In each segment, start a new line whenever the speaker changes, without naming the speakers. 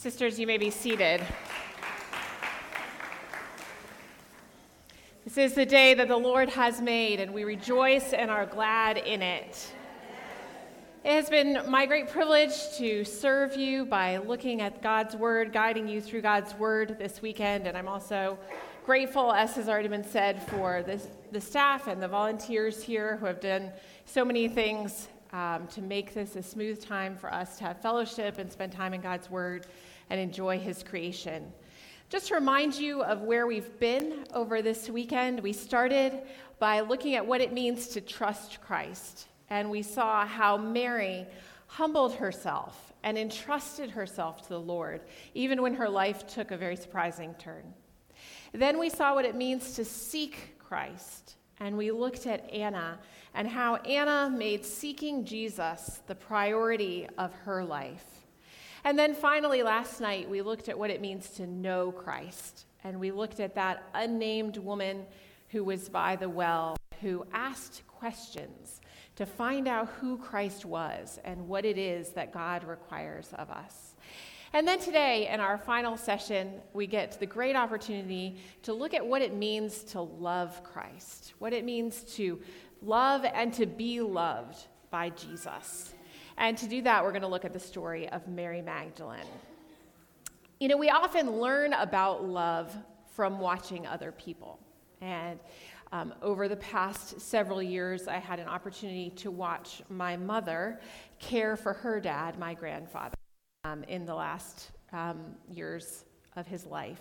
Sisters, you may be seated. This is the day that the Lord has made, and we rejoice and are glad in it. It has been my great privilege to serve you by looking at God's Word, guiding you through God's Word this weekend, and I'm also grateful, as has already been said, for this, the staff and the volunteers here who have done so many things um, to make this a smooth time for us to have fellowship and spend time in God's Word and enjoy His creation. Just to remind you of where we've been over this weekend, we started by looking at what it means to trust Christ. And we saw how Mary humbled herself and entrusted herself to the Lord, even when her life took a very surprising turn. Then we saw what it means to seek Christ. And we looked at Anna and how Anna made seeking Jesus the priority of her life. And then finally, last night, we looked at what it means to know Christ. And we looked at that unnamed woman who was by the well, who asked questions to find out who Christ was and what it is that God requires of us. And then today, in our final session, we get the great opportunity to look at what it means to love Christ, what it means to love and to be loved by Jesus. And to do that, we're going to look at the story of Mary Magdalene. You know, we often learn about love from watching other people. And um, over the past several years, I had an opportunity to watch my mother care for her dad, my grandfather, um, in the last um, years of his life.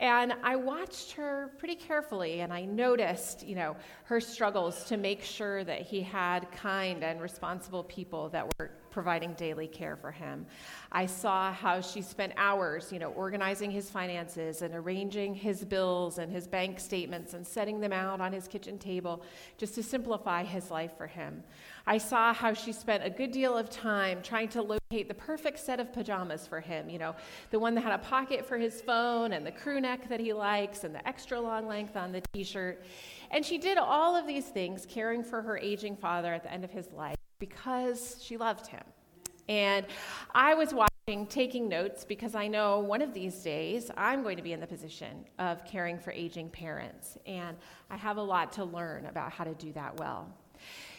And I watched her pretty carefully and I noticed, you know, her struggles to make sure that he had kind and responsible people that were providing daily care for him. I saw how she spent hours, you know, organizing his finances and arranging his bills and his bank statements and setting them out on his kitchen table just to simplify his life for him. I saw how she spent a good deal of time trying to locate the perfect set of pajamas for him, you know, the one that had a pocket for his phone and the crew neck that he likes and the extra long length on the t shirt. And she did all of these things caring for her aging father at the end of his life because she loved him. And I was watching, taking notes, because I know one of these days I'm going to be in the position of caring for aging parents. And I have a lot to learn about how to do that well.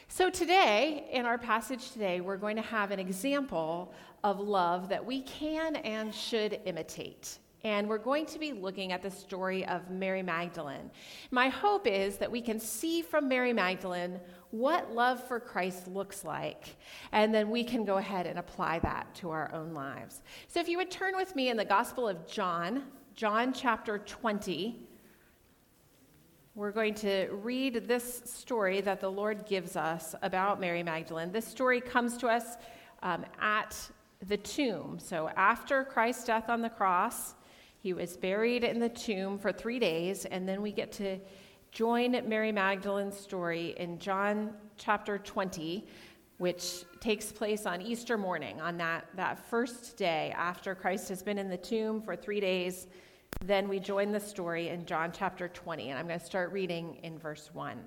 So, today, in our passage today, we're going to have an example of love that we can and should imitate. And we're going to be looking at the story of Mary Magdalene. My hope is that we can see from Mary Magdalene what love for Christ looks like, and then we can go ahead and apply that to our own lives. So if you would turn with me in the Gospel of John, John chapter 20, we're going to read this story that the Lord gives us about Mary Magdalene. This story comes to us um, at the tomb. So after Christ's death on the cross, he was buried in the tomb for three days, and then we get to join Mary Magdalene's story in John chapter 20, which takes place on Easter morning, on that, that first day after Christ has been in the tomb for three days. Then we join the story in John chapter 20, and I'm going to start reading in verse 1.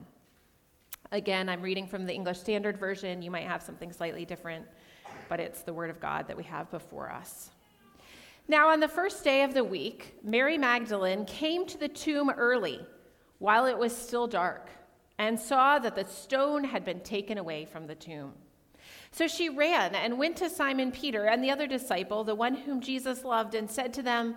Again, I'm reading from the English Standard Version. You might have something slightly different, but it's the Word of God that we have before us. Now, on the first day of the week, Mary Magdalene came to the tomb early while it was still dark and saw that the stone had been taken away from the tomb. So she ran and went to Simon Peter and the other disciple, the one whom Jesus loved, and said to them,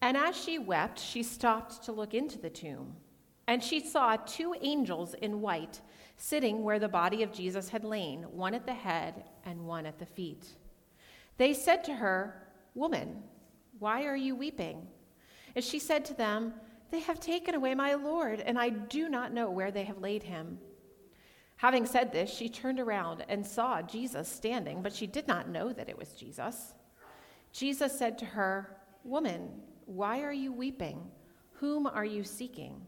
And as she wept, she stopped to look into the tomb. and she saw two angels in white sitting where the body of Jesus had lain, one at the head and one at the feet. They said to her, Woman, why are you weeping? And she said to them, They have taken away my Lord, and I do not know where they have laid him. Having said this, she turned around and saw Jesus standing, but she did not know that it was Jesus. Jesus said to her, Woman, why are you weeping? Whom are you seeking?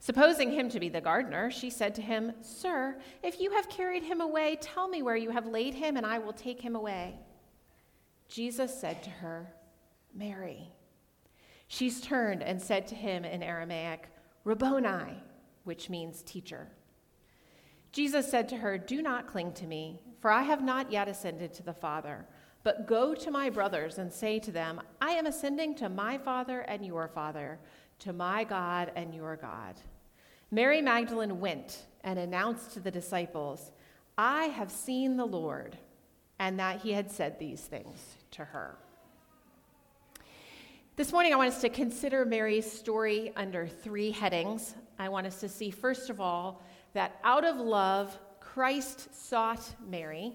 Supposing him to be the gardener, she said to him, Sir, if you have carried him away, tell me where you have laid him, and I will take him away. Jesus said to her, Mary. She's turned and said to him in Aramaic, Rabboni, which means teacher. Jesus said to her, Do not cling to me, for I have not yet ascended to the Father. But go to my brothers and say to them, I am ascending to my Father and your Father, to my God and your God. Mary Magdalene went and announced to the disciples, I have seen the Lord, and that he had said these things to her. This morning, I want us to consider Mary's story under three headings. I want us to see, first of all, that out of love, Christ sought Mary.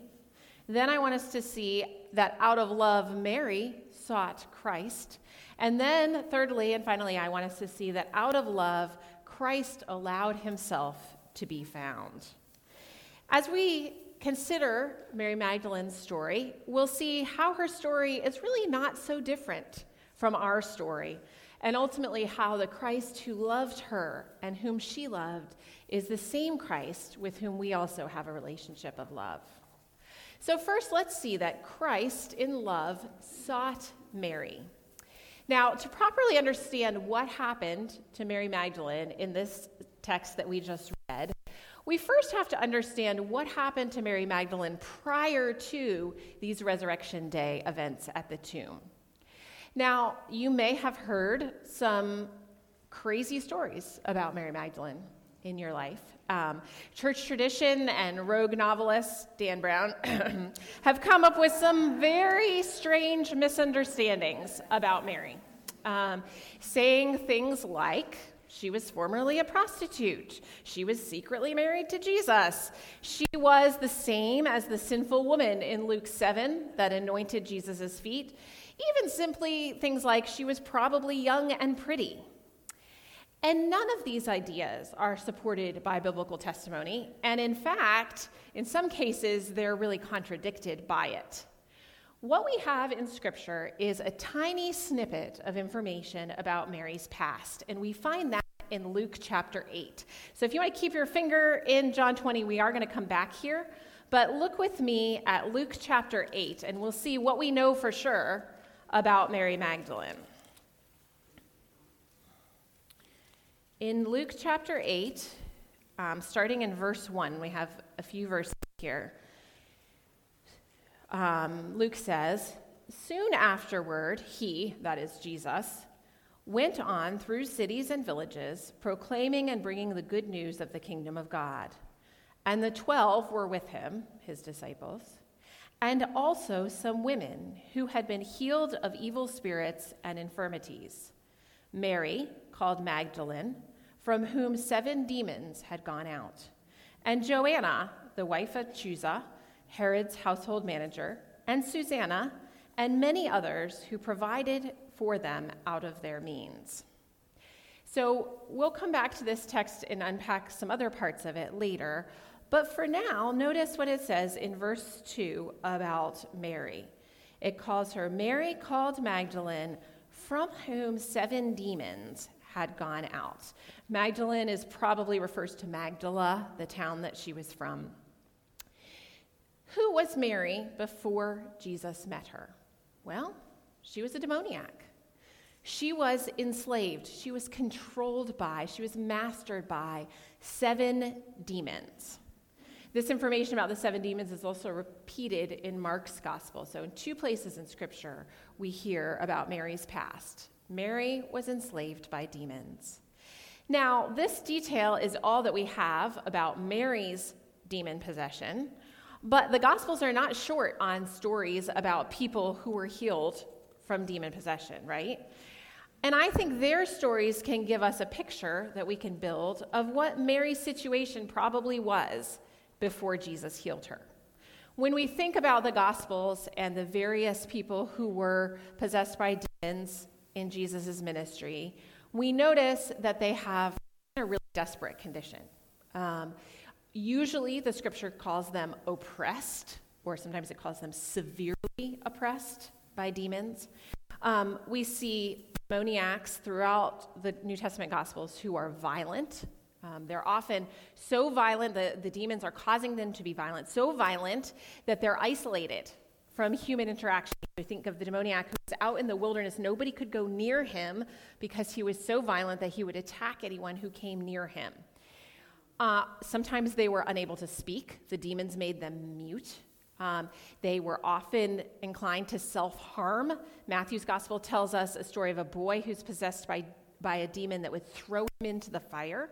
Then I want us to see that out of love, Mary sought Christ. And then, thirdly and finally, I want us to see that out of love, Christ allowed himself to be found. As we consider Mary Magdalene's story, we'll see how her story is really not so different from our story, and ultimately how the Christ who loved her and whom she loved is the same Christ with whom we also have a relationship of love. So, first, let's see that Christ in love sought Mary. Now, to properly understand what happened to Mary Magdalene in this text that we just read, we first have to understand what happened to Mary Magdalene prior to these Resurrection Day events at the tomb. Now, you may have heard some crazy stories about Mary Magdalene in your life. Um, church tradition and rogue novelist Dan Brown have come up with some very strange misunderstandings about Mary, um, saying things like, she was formerly a prostitute. She was secretly married to Jesus. She was the same as the sinful woman in Luke 7 that anointed Jesus' feet. Even simply things like she was probably young and pretty. And none of these ideas are supported by biblical testimony, and in fact, in some cases, they're really contradicted by it. What we have in Scripture is a tiny snippet of information about Mary's past, and we find that in Luke chapter 8. So if you want to keep your finger in John 20, we are going to come back here, but look with me at Luke chapter 8, and we'll see what we know for sure about Mary Magdalene. In Luke chapter 8, um, starting in verse 1, we have a few verses here. Um, Luke says, Soon afterward, he, that is Jesus, went on through cities and villages, proclaiming and bringing the good news of the kingdom of God. And the twelve were with him, his disciples, and also some women who had been healed of evil spirits and infirmities Mary, called Magdalene, from whom seven demons had gone out, and Joanna, the wife of Chuza, Herod's household manager, and Susanna, and many others who provided for them out of their means. So we'll come back to this text and unpack some other parts of it later. But for now, notice what it says in verse 2 about Mary. It calls her Mary called Magdalene, from whom seven demons had gone out. Magdalene is probably refers to Magdala, the town that she was from. Who was Mary before Jesus met her? Well, she was a demoniac. She was enslaved. She was controlled by, she was mastered by seven demons. This information about the seven demons is also repeated in Mark's gospel. So, in two places in scripture, we hear about Mary's past. Mary was enslaved by demons. Now, this detail is all that we have about Mary's demon possession, but the Gospels are not short on stories about people who were healed from demon possession, right? And I think their stories can give us a picture that we can build of what Mary's situation probably was before Jesus healed her. When we think about the Gospels and the various people who were possessed by demons in Jesus' ministry, we notice that they have a really desperate condition. Um, usually, the scripture calls them oppressed, or sometimes it calls them severely oppressed by demons. Um, we see demoniacs throughout the New Testament Gospels who are violent. Um, they're often so violent, the, the demons are causing them to be violent, so violent that they're isolated from human interaction. I think of the demoniac who was out in the wilderness. Nobody could go near him because he was so violent that he would attack anyone who came near him. Uh, sometimes they were unable to speak, the demons made them mute. Um, they were often inclined to self harm. Matthew's gospel tells us a story of a boy who's possessed by, by a demon that would throw him into the fire.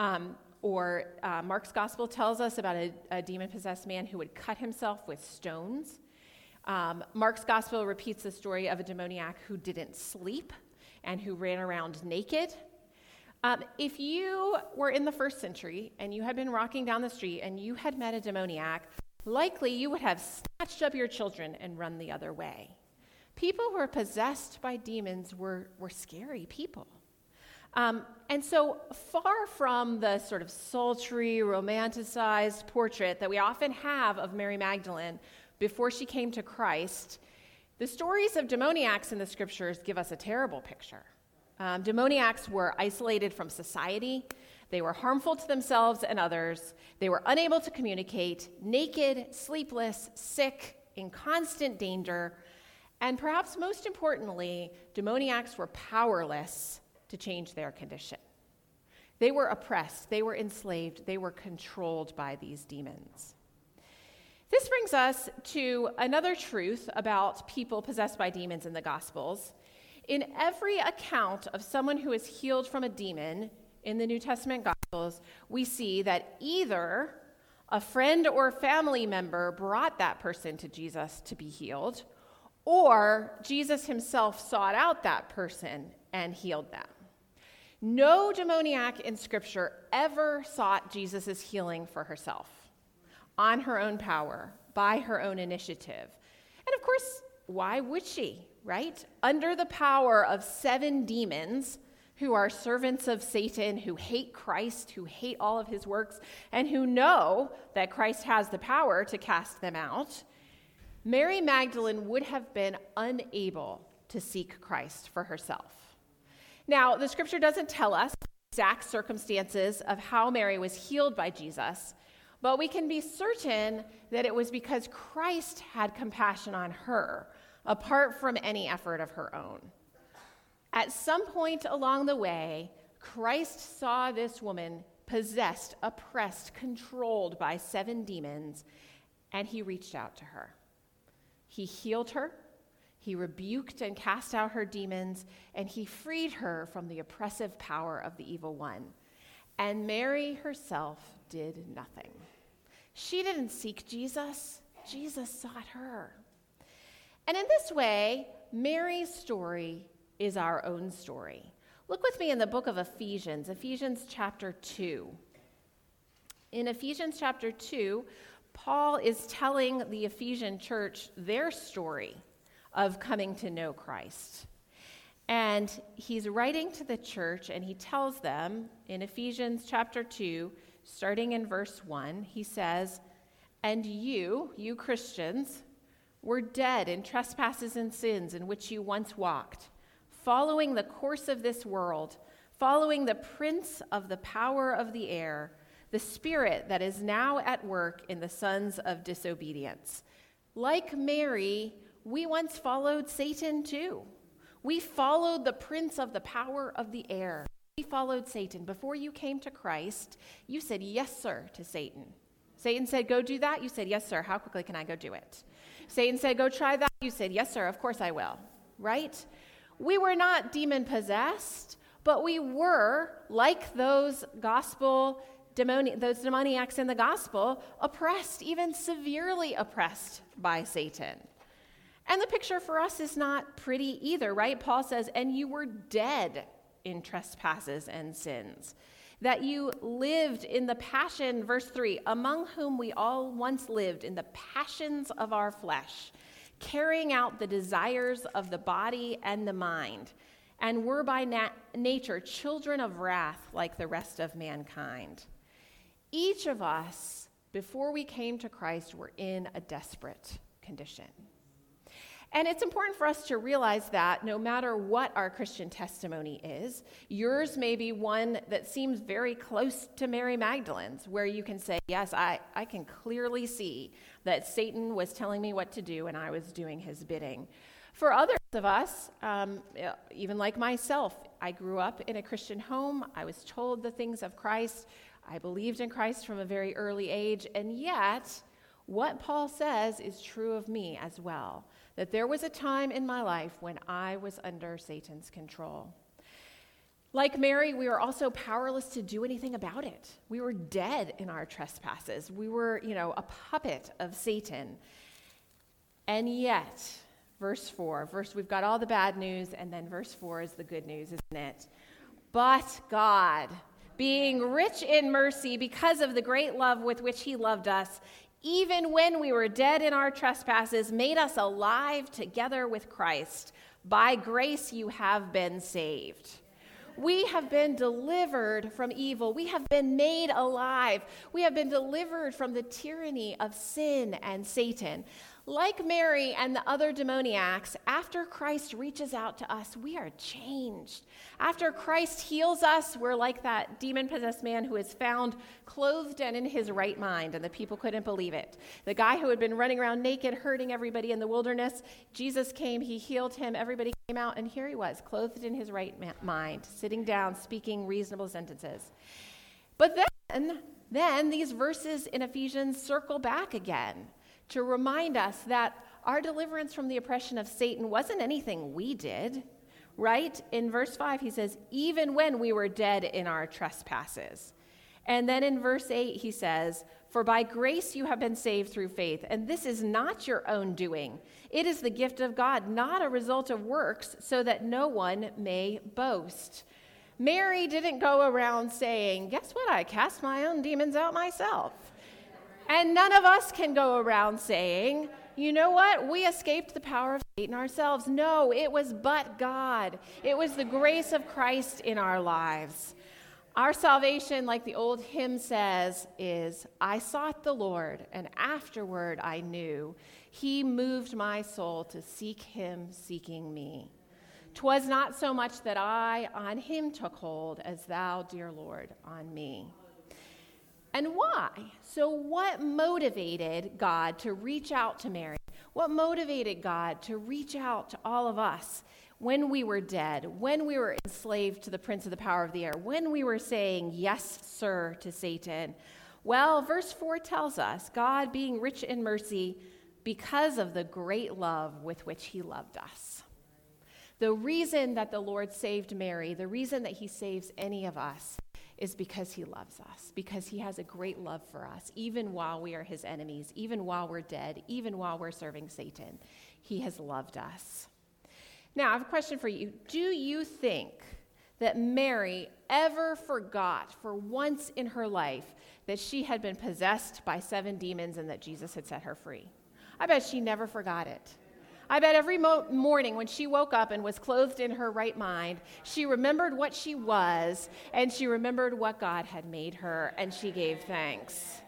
Um, or uh, Mark's gospel tells us about a, a demon possessed man who would cut himself with stones. Um, Mark's gospel repeats the story of a demoniac who didn't sleep and who ran around naked. Um, if you were in the first century and you had been walking down the street and you had met a demoniac, likely you would have snatched up your children and run the other way. People who were possessed by demons were, were scary people. Um, and so, far from the sort of sultry, romanticized portrait that we often have of Mary Magdalene before she came to Christ, the stories of demoniacs in the scriptures give us a terrible picture. Um, demoniacs were isolated from society. They were harmful to themselves and others. They were unable to communicate, naked, sleepless, sick, in constant danger. And perhaps most importantly, demoniacs were powerless to change their condition. They were oppressed, they were enslaved, they were controlled by these demons. This brings us to another truth about people possessed by demons in the Gospels. In every account of someone who is healed from a demon, in the New Testament Gospels, we see that either a friend or family member brought that person to Jesus to be healed, or Jesus himself sought out that person and healed them. No demoniac in Scripture ever sought Jesus' healing for herself, on her own power, by her own initiative. And of course, why would she, right? Under the power of seven demons, who are servants of Satan, who hate Christ, who hate all of his works, and who know that Christ has the power to cast them out, Mary Magdalene would have been unable to seek Christ for herself. Now, the scripture doesn't tell us exact circumstances of how Mary was healed by Jesus, but we can be certain that it was because Christ had compassion on her, apart from any effort of her own. At some point along the way, Christ saw this woman possessed, oppressed, controlled by seven demons, and he reached out to her. He healed her, he rebuked and cast out her demons, and he freed her from the oppressive power of the evil one. And Mary herself did nothing. She didn't seek Jesus, Jesus sought her. And in this way, Mary's story is our own story. Look with me in the book of Ephesians, Ephesians chapter 2. In Ephesians chapter 2, Paul is telling the Ephesian church their story of coming to know Christ. And he's writing to the church and he tells them in Ephesians chapter 2, starting in verse 1, he says, And you, you Christians, were dead in trespasses and sins in which you once walked following the course of this world, following the prince of the power of the air, the spirit that is now at work in the sons of disobedience. Like Mary, we once followed Satan too. We followed the prince of the power of the air. We followed Satan. Before you came to Christ, you said yes, sir, to Satan. Satan said, Go do that. You said, Yes, sir. How quickly can I go do it? Satan said, Go try that. You said, Yes, sir. Of course I will. Right? We were not demon possessed, but we were, like those gospel demoni- those demoniacs in the gospel, oppressed, even severely oppressed by Satan. And the picture for us is not pretty either, right? Paul says, and you were dead in trespasses and sins. That you lived in the passion, verse 3, among whom we all once lived in the passions of our flesh, carrying out the desires of the body and the mind, and were by nat- nature children of wrath like the rest of mankind. Each of us, before we came to Christ, were in a desperate condition. And it's important for us to realize that no matter what our Christian testimony is, yours may be one that seems very close to Mary Magdalene's, where you can say, Yes, I, I can clearly see that Satan was telling me what to do and I was doing his bidding. For others of us, um, even like myself, I grew up in a Christian home. I was told the things of Christ. I believed in Christ from a very early age, and yet, what Paul says is true of me as well that there was a time in my life when I was under Satan's control. Like Mary, we were also powerless to do anything about it. We were dead in our trespasses. We were, you know, a puppet of Satan. And yet, verse 4, verse we've got all the bad news and then verse 4 is the good news, isn't it? But God, being rich in mercy because of the great love with which he loved us, even when we were dead in our trespasses, made us alive together with Christ. By grace you have been saved. We have been delivered from evil. We have been made alive. We have been delivered from the tyranny of sin and Satan. Like Mary and the other demoniacs, after Christ reaches out to us, we are changed. After Christ heals us, we're like that demon possessed man who is found clothed and in his right mind, and the people couldn't believe it. The guy who had been running around naked, hurting everybody in the wilderness, Jesus came, he healed him, everybody came out, and here he was, clothed in his right mind, sitting down, speaking reasonable sentences. But then, then these verses in Ephesians circle back again to remind us that our deliverance from the oppression of Satan wasn't anything we did, right? In verse 5, he says, even when we were dead in our trespasses. And then in verse 8, he says, For by grace you have been saved through faith, and this is not your own doing. It is the gift of God, not a result of works, so that no one may boast. Mary didn't go around saying, Guess what? I cast my own demons out myself. And none of us can go around saying, you know what? We escaped the power of Satan ourselves. No, it was but God. It was the grace of Christ in our lives. Our salvation, like the old hymn says, is I sought the Lord, and afterward I knew he moved my soul to seek him, seeking me. 'Twas not so much that I on him took hold as thou, dear Lord, on me. And why? So, what motivated God to reach out to Mary? What motivated God to reach out to all of us when we were dead, when we were enslaved to the prince of the power of the air, when we were saying yes, sir, to Satan? Well, verse 4 tells us God being rich in mercy because of the great love with which he loved us. The reason that the Lord saved Mary, the reason that he saves any of us, is because he loves us, because he has a great love for us, even while we are his enemies, even while we're dead, even while we're serving Satan. He has loved us. Now, I have a question for you. Do you think that Mary ever forgot for once in her life that she had been possessed by seven demons and that Jesus had set her free? I bet she never forgot it. I bet every mo- morning when she woke up and was clothed in her right mind, she remembered what she was and she remembered what God had made her and she gave thanks.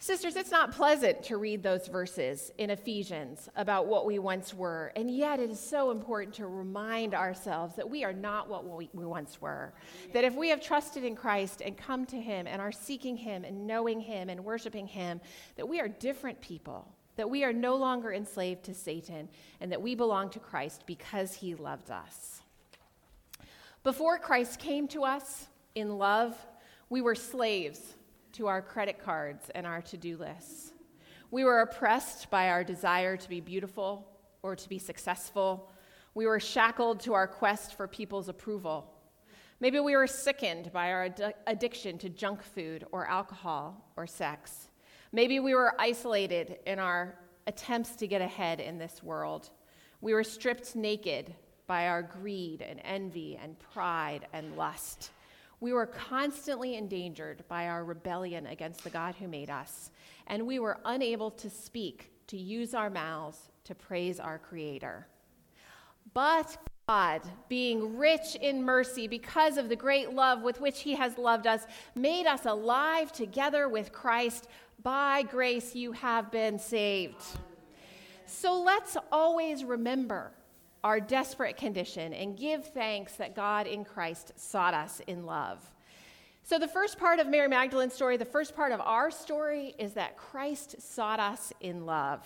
Sisters, it's not pleasant to read those verses in Ephesians about what we once were, and yet it is so important to remind ourselves that we are not what we, we, once were. That if we have trusted in Christ and come to Him and are seeking Him and knowing Him and worshiping Him, that we are different people that we are no longer enslaved to Satan, and that we belong to Christ because he loved us. Before Christ came to us in love, we were slaves to our credit cards and our to do lists. We were oppressed by our desire to be beautiful or to be successful. We were shackled to our quest for people's approval. Maybe we were sickened by our ad- addiction to junk food or alcohol or sex. Maybe we were isolated in our attempts to get ahead in this world. We were stripped naked by our greed and envy and pride and lust. We were constantly endangered by our rebellion against the God who made us, and we were unable to speak, to use our mouths to praise our Creator. But God, being rich in mercy because of the great love with which He has loved us, made us alive together with Christ. By grace you have been saved. So let's always remember our desperate condition and give thanks that God in Christ sought us in love. So, the first part of Mary Magdalene's story, the first part of our story, is that Christ sought us in love.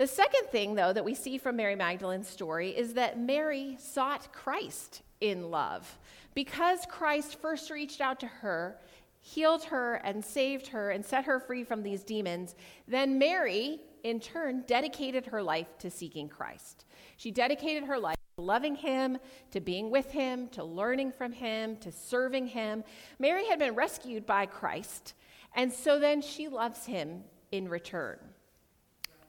The second thing, though, that we see from Mary Magdalene's story is that Mary sought Christ in love. Because Christ first reached out to her, healed her, and saved her, and set her free from these demons, then Mary, in turn, dedicated her life to seeking Christ. She dedicated her life to loving him, to being with him, to learning from him, to serving him. Mary had been rescued by Christ, and so then she loves him in return.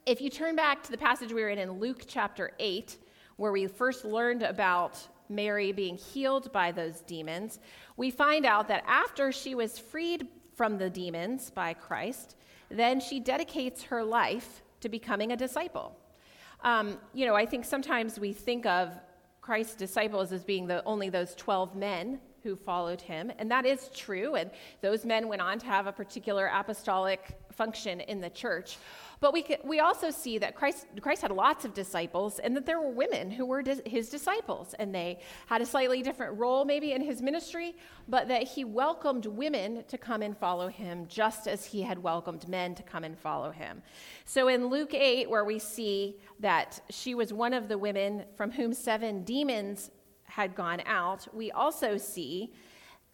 If you turn back to the passage we were in in Luke chapter 8, where we first learned about Mary being healed by those demons, we find out that after she was freed from the demons by Christ, then she dedicates her life to becoming a disciple. Um, you know, I think sometimes we think of Christ's disciples as being the, only those 12 men who followed him, and that is true, and those men went on to have a particular apostolic function in the church. But we, we also see that Christ, Christ had lots of disciples and that there were women who were his disciples. And they had a slightly different role, maybe, in his ministry, but that he welcomed women to come and follow him just as he had welcomed men to come and follow him. So in Luke 8, where we see that she was one of the women from whom seven demons had gone out, we also see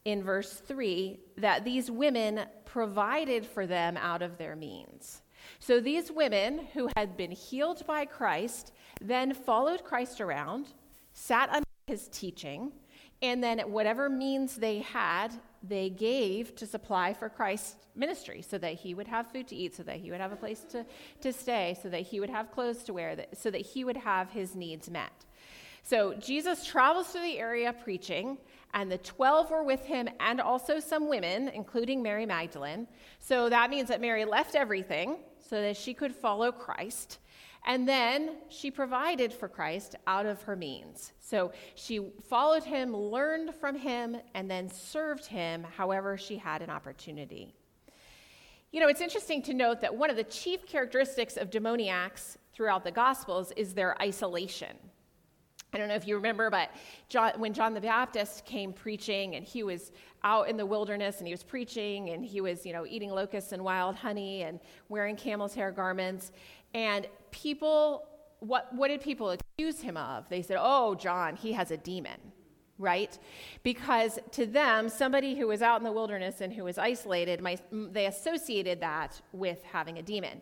in verse 3 that these women provided for them out of their means. So these women who had been healed by Christ then followed Christ around, sat under his teaching, and then whatever means they had, they gave to supply for Christ's ministry so that he would have food to eat, so that he would have a place to, to stay, so that he would have clothes to wear, so that he would have his needs met. So Jesus travels through the area preaching, and the 12 were with him, and also some women, including Mary Magdalene. So that means that Mary left everything so that she could follow Christ. And then she provided for Christ out of her means. So she followed him, learned from him, and then served him however she had an opportunity. You know, it's interesting to note that one of the chief characteristics of demoniacs throughout the Gospels is their isolation. I don't know if you remember, but John, when John the Baptist came preaching and he was out in the wilderness and he was preaching and he was, you know, eating locusts and wild honey and wearing camel's hair garments, and people, what, what did people accuse him of? They said, oh, John, he has a demon, right? Because to them, somebody who was out in the wilderness and who was isolated, they associated that with having a demon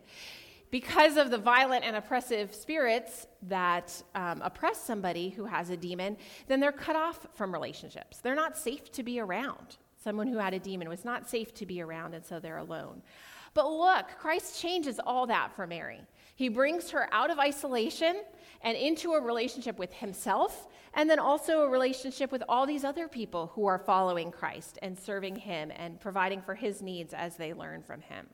because of the violent and oppressive spirits that um, oppress somebody who has a demon, then they're cut off from relationships. They're not safe to be around. Someone who had a demon was not safe to be around, and so they're alone. But look, Christ changes all that for Mary. He brings her out of isolation and into a relationship with himself, and then also a relationship with all these other people who are following Christ and serving him and providing for his needs as they learn from him.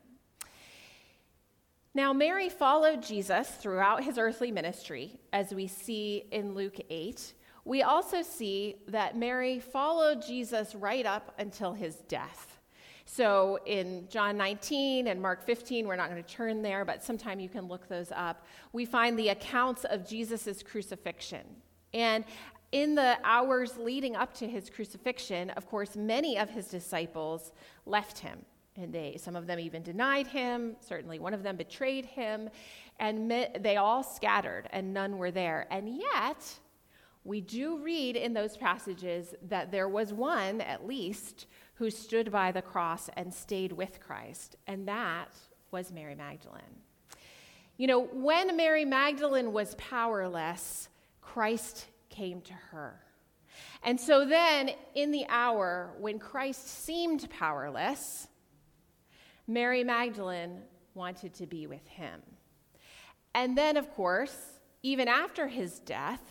Now, Mary followed Jesus throughout his earthly ministry, as we see in Luke 8. We also see that Mary followed Jesus right up until his death. So in John 19 and Mark 15, we're not going to turn there, but sometime you can look those up. We find the accounts of Jesus' crucifixion. And in the hours leading up to his crucifixion, of course, many of his disciples left him and they some of them even denied him certainly one of them betrayed him and they all scattered and none were there. And yet we do read in those passages that there was one at least who stood by the cross and stayed with Christ and that was Mary Magdalene. You know when Mary Magdalene was powerless Christ came to her. And so then in the hour when Christ seemed powerless Mary Magdalene wanted to be with him. And then, of course, even after his death,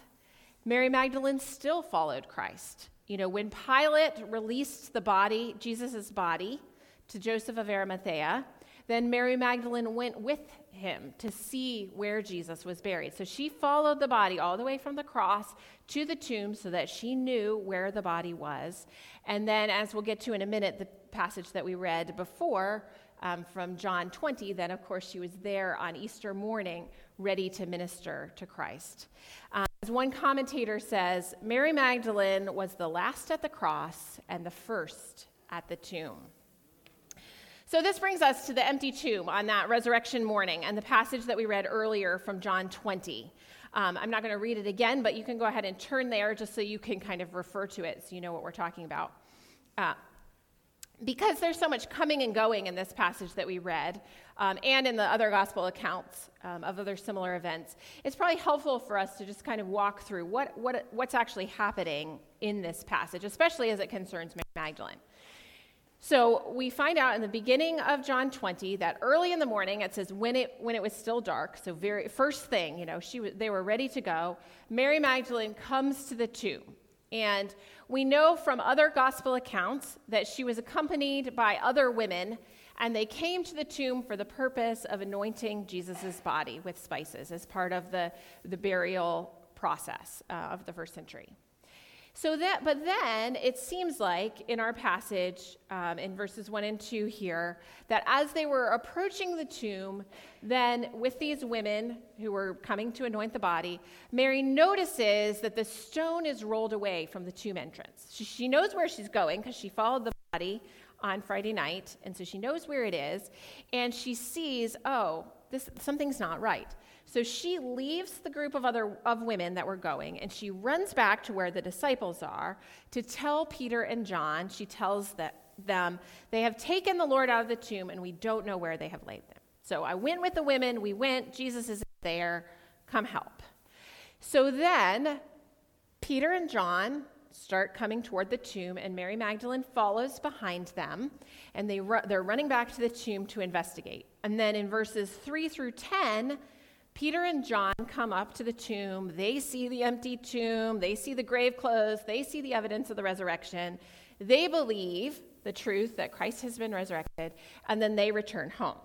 Mary Magdalene still followed Christ. You know, when Pilate released the body, Jesus' body, to Joseph of Arimathea, then Mary Magdalene went with him to see where Jesus was buried. So she followed the body all the way from the cross to the tomb so that she knew where the body was. And then, as we'll get to in a minute, the passage that we read before um, from John 20, then of course she was there on Easter morning ready to minister to Christ. Um, as one commentator says, Mary Magdalene was the last at the cross and the first at the tomb. So, this brings us to the empty tomb on that resurrection morning and the passage that we read earlier from John 20. Um, I'm not going to read it again, but you can go ahead and turn there just so you can kind of refer to it so you know what we're talking about. Uh, because there's so much coming and going in this passage that we read, um, and in the other gospel accounts um, of other similar events, it's probably helpful for us to just kind of walk through what, what, what's actually happening in this passage, especially as it concerns Mary Magdalene. So we find out in the beginning of John 20 that early in the morning, it says when it, when it was still dark, so very first thing, you know, she, they were ready to go, Mary Magdalene comes to the tomb. And we know from other gospel accounts that she was accompanied by other women, and they came to the tomb for the purpose of anointing Jesus' body with spices as part of the, the burial process uh, of the first century. So that, but then it seems like in our passage um, in verses one and two here, that as they were approaching the tomb, then with these women who were coming to anoint the body, Mary notices that the stone is rolled away from the tomb entrance. She, she knows where she's going because she followed the body on Friday night, and so she knows where it is, and she sees, oh, this something's not right. So she leaves the group of other of women that were going and she runs back to where the disciples are to tell Peter and John. She tells that, them they have taken the Lord out of the tomb and we don't know where they have laid them. So I went with the women, we went, Jesus is there, come help. So then Peter and John start coming toward the tomb, and Mary Magdalene follows behind them, and they ru- they're running back to the tomb to investigate. And then in verses 3 through 10, Peter and John come up to the tomb. They see the empty tomb. They see the grave clothes. They see the evidence of the resurrection. They believe the truth that Christ has been resurrected, and then they return home.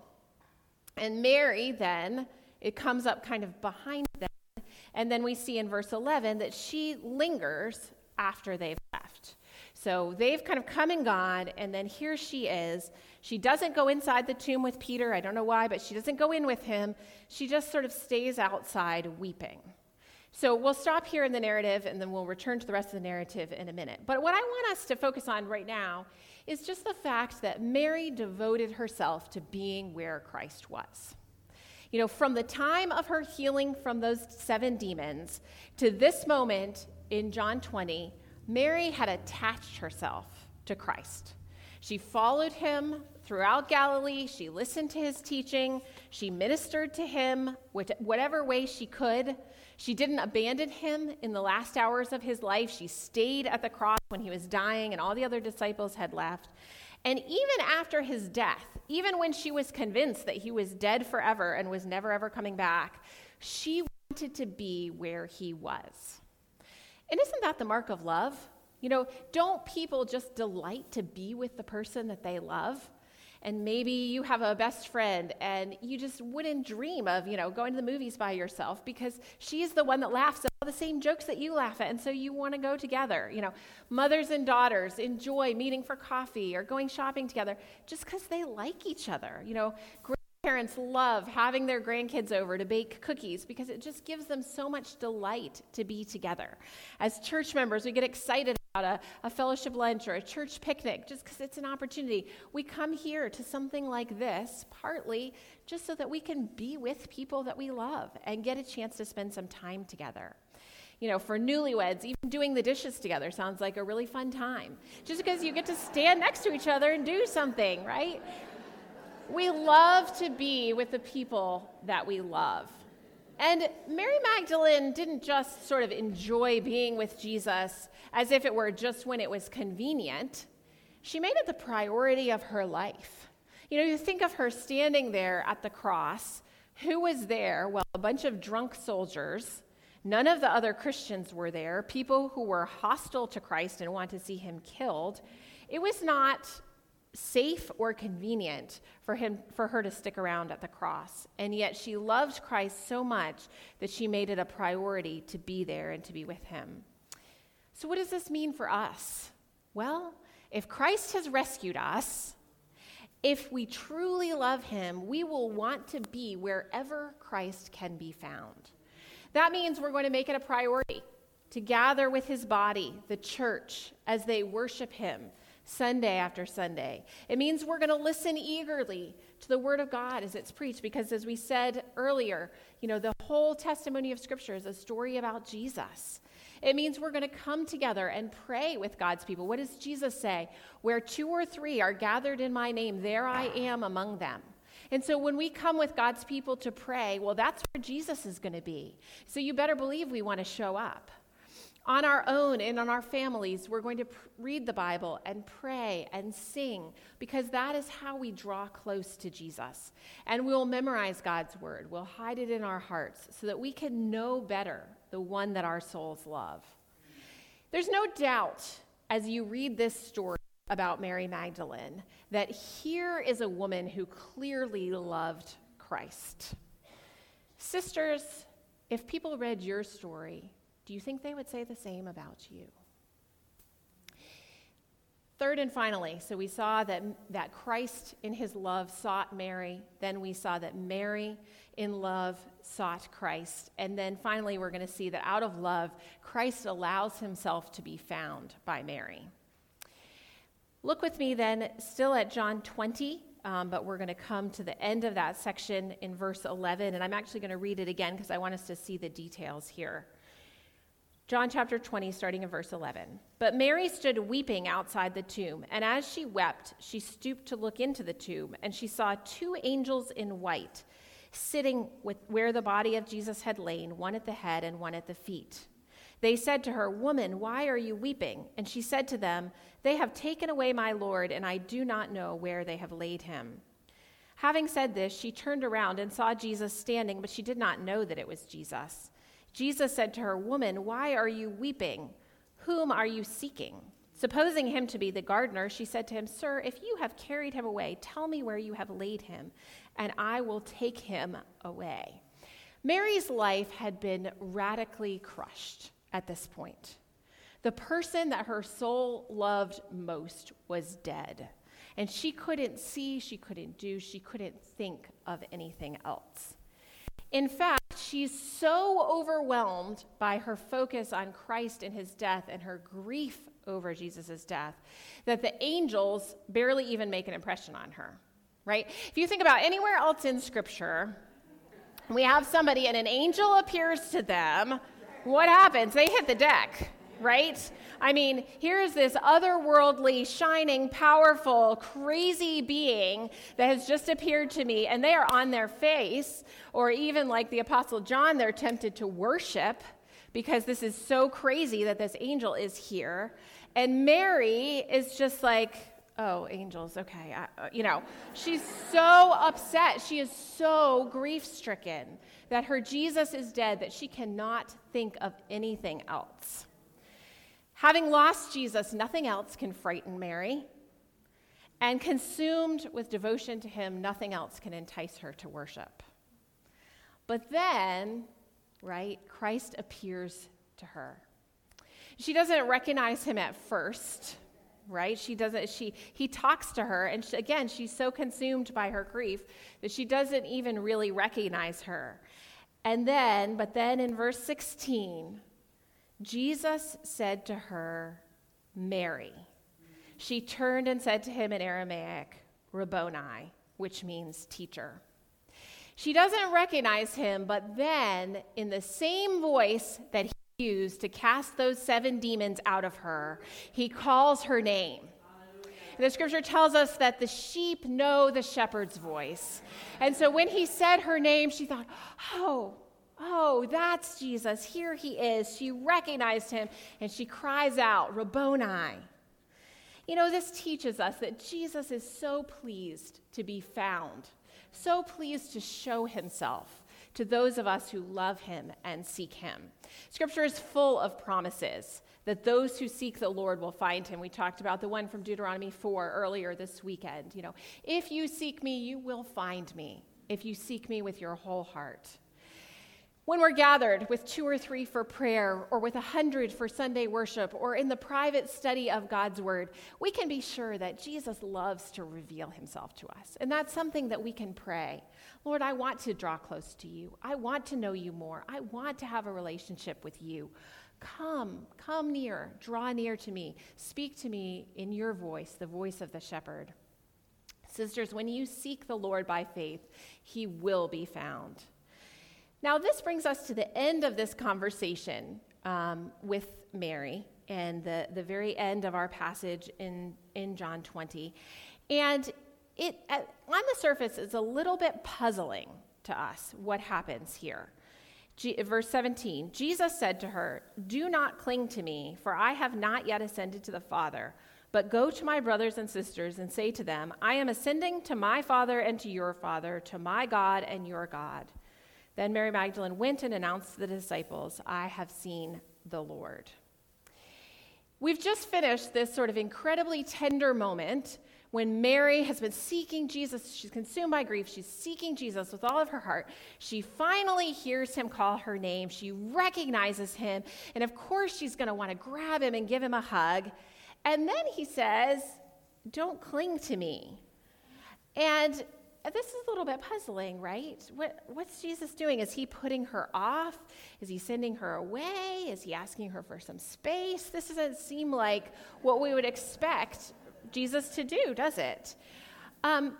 And Mary then, it comes up kind of behind them. And then we see in verse 11 that she lingers after they've left. So they've kind of come and gone, and then here she is. She doesn't go inside the tomb with Peter. I don't know why, but she doesn't go in with him. She just sort of stays outside weeping. So we'll stop here in the narrative, and then we'll return to the rest of the narrative in a minute. But what I want us to focus on right now is just the fact that Mary devoted herself to being where Christ was. You know, from the time of her healing from those seven demons to this moment in John 20, Mary had attached herself to Christ. She followed him throughout Galilee. She listened to his teaching. She ministered to him whatever way she could. She didn't abandon him in the last hours of his life. She stayed at the cross when he was dying and all the other disciples had left. And even after his death, even when she was convinced that he was dead forever and was never ever coming back, she wanted to be where he was. And isn't that the mark of love? You know, don't people just delight to be with the person that they love? And maybe you have a best friend and you just wouldn't dream of, you know, going to the movies by yourself because she's the one that laughs at all the same jokes that you laugh at. And so you want to go together. You know, mothers and daughters enjoy meeting for coffee or going shopping together just because they like each other. You know, grandparents love having their grandkids over to bake cookies because it just gives them so much delight to be together. As church members, we get excited about a, a fellowship lunch or a church picnic just because it's an opportunity. We come here to something like this partly just so that we can be with people that we love and get a chance to spend some time together. You know, for newlyweds, even doing the dishes together sounds like a really fun time. Just because you get to stand next to each other and do something, right? We love to be with the people that we love. And Mary Magdalene didn't just sort of enjoy being with Jesus as if it were just when it was convenient. She made it the priority of her life. You know, you think of her standing there at the cross, Who was there? Well, a bunch of drunk soldiers. None of the other Christians were there, people who were hostile to Christ and wanted to see him killed. It was not safe or convenient for him for her to stick around at the cross and yet she loved christ so much that she made it a priority to be there and to be with him so what does this mean for us well if christ has rescued us if we truly love him we will want to be wherever christ can be found that means we're going to make it a priority to gather with his body the church as they worship him Sunday after Sunday. It means we're going to listen eagerly to the Word of God as it's preached, because as we said earlier, you know, the whole testimony of Scripture is a story about Jesus. It means we're going to come together and pray with God's people. What does Jesus say? Where two or three are gathered in my name, there I am among them. And so when we come with God's people to pray, well, that's where Jesus is going to be. So you better believe we want to show up on our own and on our families, we're going to pr- read the Bible and pray and sing because that is how we draw close to Jesus. And we'll memorize God's word, we'll hide it in our hearts so that we can know better the one that our souls love. There's no doubt as you read this story about Mary Magdalene that here is a woman who clearly loved Christ. Sisters, if people read your story, do you think they would say the same about you? Third and finally, so we saw that, that Christ in his love sought Mary. Then we saw that Mary in love sought Christ. And then finally, we're going to see that out of love, Christ allows himself to be found by Mary. Look with me then, still at John 20, um, but we're going to come to the end of that section in verse 11. And I'm actually going to read it again because I want us to see the details here. John chapter 20, starting in verse 11. But Mary stood weeping outside the tomb, and as she wept, she stooped to look into the tomb, and she saw two angels in white sitting with, where the body of Jesus had lain, one at the head and one at the feet. They said to her, Woman, why are you weeping? And she said to them, They have taken away my Lord, and I do not know where they have laid him. Having said this, she turned around and saw Jesus standing, but she did not know that it was Jesus. Jesus said to her, Woman, why are you weeping? Whom are you seeking? Supposing him to be the gardener, she said to him, Sir, if you have carried him away, tell me where you have laid him, and I will take him away. Mary's life had been radically crushed at this point. The person that her soul loved most was dead. And she couldn't see, she couldn't do, she couldn't think of anything else. In fact, she's so overwhelmed by her focus on Christ and his death and her grief over Jesus' death that the angels barely even make an impression on her, right? If you think about anywhere else in Scripture, we have somebody and an angel appears to them, what happens? They hit the deck right? I mean, here's this otherworldly, shining, powerful, crazy being that has just appeared to me, and they are on their face, or even like the Apostle John, they're tempted to worship because this is so crazy that this angel is here. And Mary is just like, oh, angels, okay. I, uh, you know, she's so upset. She is so grief stricken that her Jesus is dead that she cannot think of anything else. Having lost Jesus, nothing else can frighten Mary. And consumed with devotion to him, nothing else can entice her to worship. But then, right, Christ appears to her. She doesn't recognize him at first, right? She doesn't, she, he talks to her, and she, again, she's so consumed by her grief that she doesn't even really recognize her. And then, but then in verse 16, Jesus said to her, Mary. She turned and said to him in Aramaic, Rabboni, which means teacher. She doesn't recognize him, but then, in the same voice that he used to cast those seven demons out of her, he calls her name. And the scripture tells us that the sheep know the shepherd's voice. And so when he said her name, she thought, oh, Oh, that's Jesus. Here he is. She recognized him and she cries out, Rabboni. You know, this teaches us that Jesus is so pleased to be found so pleased to show himself to those of us who love him and seek him. Scripture is full of promises that those who seek the Lord will find him. We talked about the one from Deuteronomy 4 earlier this weekend. You know, if you seek me, you will find me, if you seek me with your whole heart. When we're gathered with two or three for prayer, or with a hundred for Sunday worship, or in the private study of God's Word, we can be sure that Jesus loves to reveal Himself to us. And that's something that we can pray. Lord, I want to draw close to you. I want to know you more. I want to have a relationship with you. Come, come near, draw near to me. Speak to me in your voice, the voice of the shepherd. Sisters, when you seek the Lord by faith, He will be found. Now, this brings us to the end of this conversation um, with Mary and the, the very end of our passage in, in John 20. And it, on the surface, is a little bit puzzling to us what happens here. G- verse 17 Jesus said to her, Do not cling to me, for I have not yet ascended to the Father. But go to my brothers and sisters and say to them, I am ascending to my Father and to your Father, to my God and your God. Then Mary Magdalene went and announced to the disciples, I have seen the Lord. We've just finished this sort of incredibly tender moment when Mary has been seeking Jesus. She's consumed by grief. She's seeking Jesus with all of her heart. She finally hears him call her name. She recognizes him. And of course, she's going to want to grab him and give him a hug. And then he says, Don't cling to me. And this is a little bit puzzling, right? What, what's Jesus doing? Is he putting her off? Is he sending her away? Is he asking her for some space? This doesn't seem like what we would expect Jesus to do, does it? Um,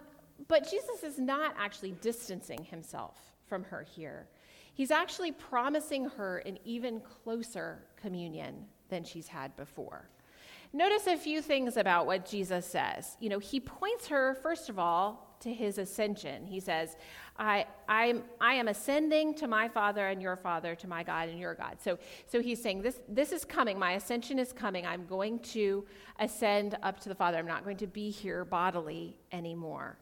but Jesus is not actually distancing himself from her here. He's actually promising her an even closer communion than she's had before. Notice a few things about what Jesus says. You know, he points her, first of all, to his ascension. He says, I, I'm, I am ascending to my Father and your Father, to my God and your God. So, so he's saying, this, this is coming. My ascension is coming. I'm going to ascend up to the Father. I'm not going to be here bodily anymore.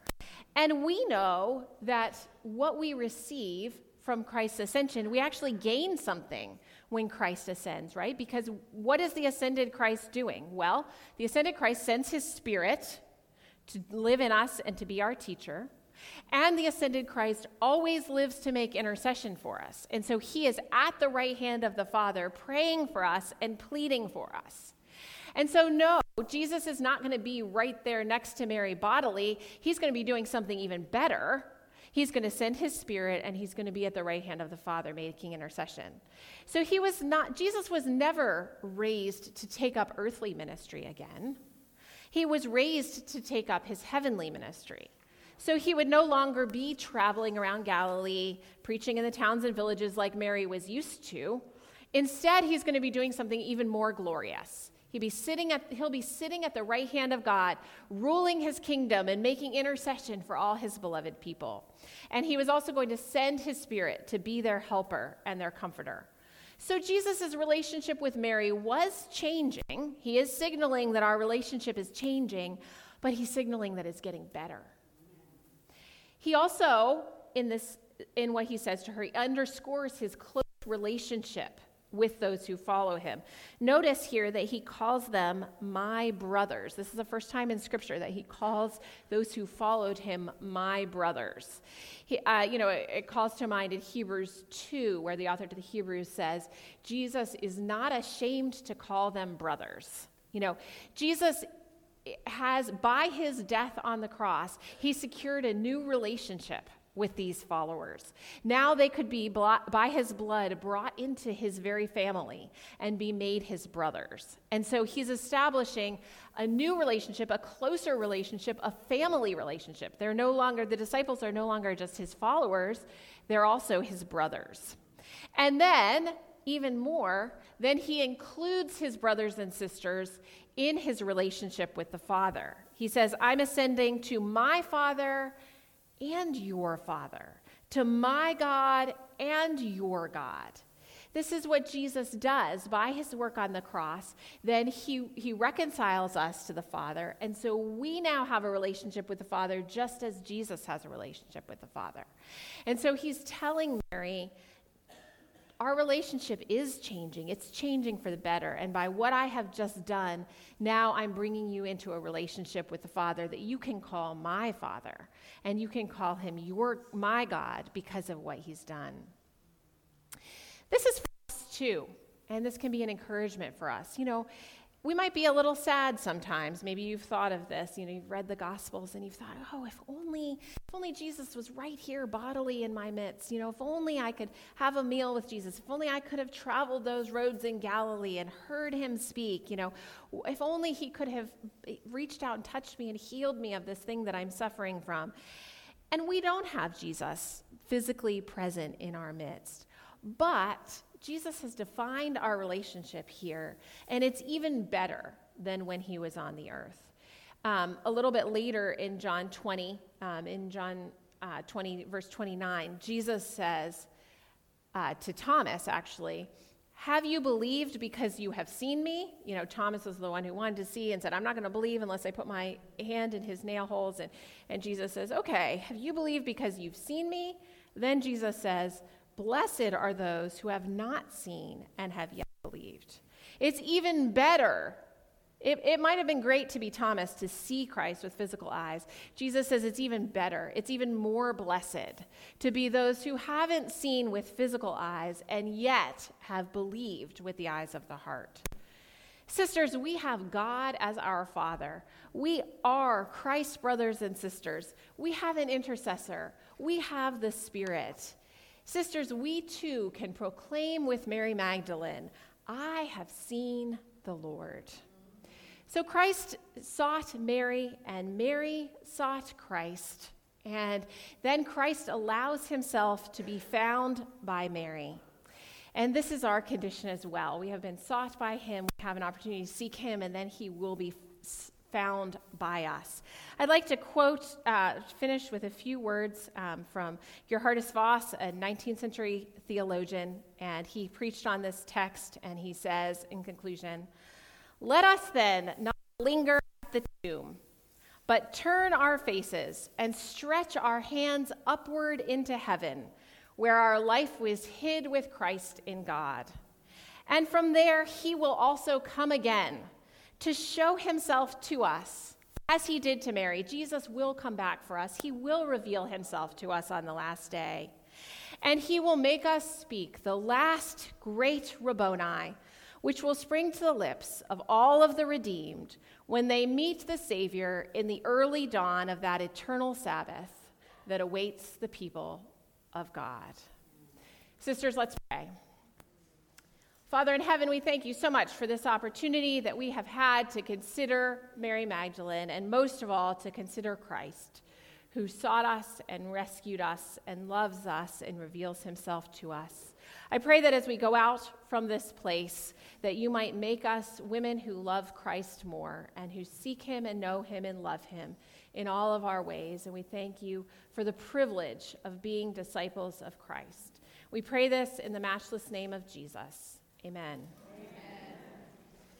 And we know that what we receive from Christ's ascension, we actually gain something when Christ ascends, right? Because what is the ascended Christ doing? Well, the ascended Christ sends his spirit to live in us and to be our teacher. And the ascended Christ always lives to make intercession for us. And so he is at the right hand of the Father, praying for us and pleading for us. And so, no, Jesus is not going to be right there next to Mary bodily. He's going to be doing something even better. He's going to send his spirit and he's going to be at the right hand of the Father making intercession. So, he was not, Jesus was never raised to take up earthly ministry again. He was raised to take up his heavenly ministry. So he would no longer be traveling around Galilee, preaching in the towns and villages like Mary was used to. Instead, he's going to be doing something even more glorious. He'll be, sitting at, he'll be sitting at the right hand of God, ruling his kingdom and making intercession for all his beloved people. And he was also going to send his spirit to be their helper and their comforter. So Jesus' relationship with Mary was changing. He is signaling that our relationship is changing, but he's signaling that it's getting better. He also, in this, in what he says to her, he underscores his close relationship with those who follow him. Notice here that he calls them my brothers. This is the first time in Scripture that he calls those who followed him my brothers. He, uh, you know, it, it calls to mind in Hebrews 2, where the author to the Hebrews says, Jesus is not ashamed to call them brothers. You know, Jesus has, by his death on the cross, he secured a new relationship with these followers. Now they could be, by his blood, brought into his very family and be made his brothers. And so he's establishing a new relationship, a closer relationship, a family relationship. They're no longer, the disciples are no longer just his followers, they're also his brothers. And then, even more, then he includes his brothers and sisters in his relationship with the Father. He says, I'm ascending to my Father and your Father, to my God and your God. This is what Jesus does by his work on the cross. Then he, he reconciles us to the Father. And so we now have a relationship with the Father just as Jesus has a relationship with the Father. And so he's telling Mary, our relationship is changing. It's changing for the better. And by what I have just done, now I'm bringing you into a relationship with the Father that you can call my Father. And you can call him your, my God because of what he's done. This is for us too, and this can be an encouragement for us. You know, we might be a little sad sometimes. Maybe you've thought of this. You know, you've read the Gospels and you've thought, oh, if only, if only Jesus was right here bodily in my midst. You know, if only I could have a meal with Jesus. If only I could have traveled those roads in Galilee and heard him speak. You know, if only he could have reached out and touched me and healed me of this thing that I'm suffering from. And we don't have Jesus physically present in our midst. But Jesus has defined our relationship here, and it's even better than when he was on the earth. Um, a little bit later in John 20, um, in John uh, 20, verse 29, Jesus says uh, to Thomas, actually, Have you believed because you have seen me? You know, Thomas was the one who wanted to see and said, I'm not going to believe unless I put my hand in his nail holes. And, and Jesus says, Okay, have you believed because you've seen me? Then Jesus says, Blessed are those who have not seen and have yet believed. It's even better. It, it might have been great to be Thomas to see Christ with physical eyes. Jesus says it's even better, it's even more blessed to be those who haven't seen with physical eyes and yet have believed with the eyes of the heart. Sisters, we have God as our Father. We are Christ's brothers and sisters. We have an intercessor. We have the Spirit. Sisters, we too can proclaim with Mary Magdalene, I have seen the Lord. So Christ sought Mary, and Mary sought Christ. And then Christ allows himself to be found by Mary. And this is our condition as well. We have been sought by him, we have an opportunity to seek him, and then he will be found by us. I'd like to quote, uh, finish with a few words um, from Geerhardus Vos, a 19th century theologian, and he preached on this text, and he says in conclusion, Let us then not linger at the tomb, but turn our faces and stretch our hands upward into heaven, where our life was hid with Christ in God. And from there, he will also come again to show himself to us as he did to Mary. Jesus will come back for us, he will reveal himself to us on the last day. And he will make us speak the last great Rabboni, which will spring to the lips of all of the redeemed when they meet the Savior in the early dawn of that eternal Sabbath that awaits the people of God. Sisters, let's pray. Father in heaven, we thank you so much for this opportunity that we have had to consider Mary Magdalene and most of all to consider Christ, who sought us and rescued us and loves us and reveals himself to us. I pray that as we go out from this place, that you might make us women who love Christ more and who seek him and know him and love him in all of our ways. And we thank you for the privilege of being disciples of Christ. We pray this in the matchless name of Jesus. Amen.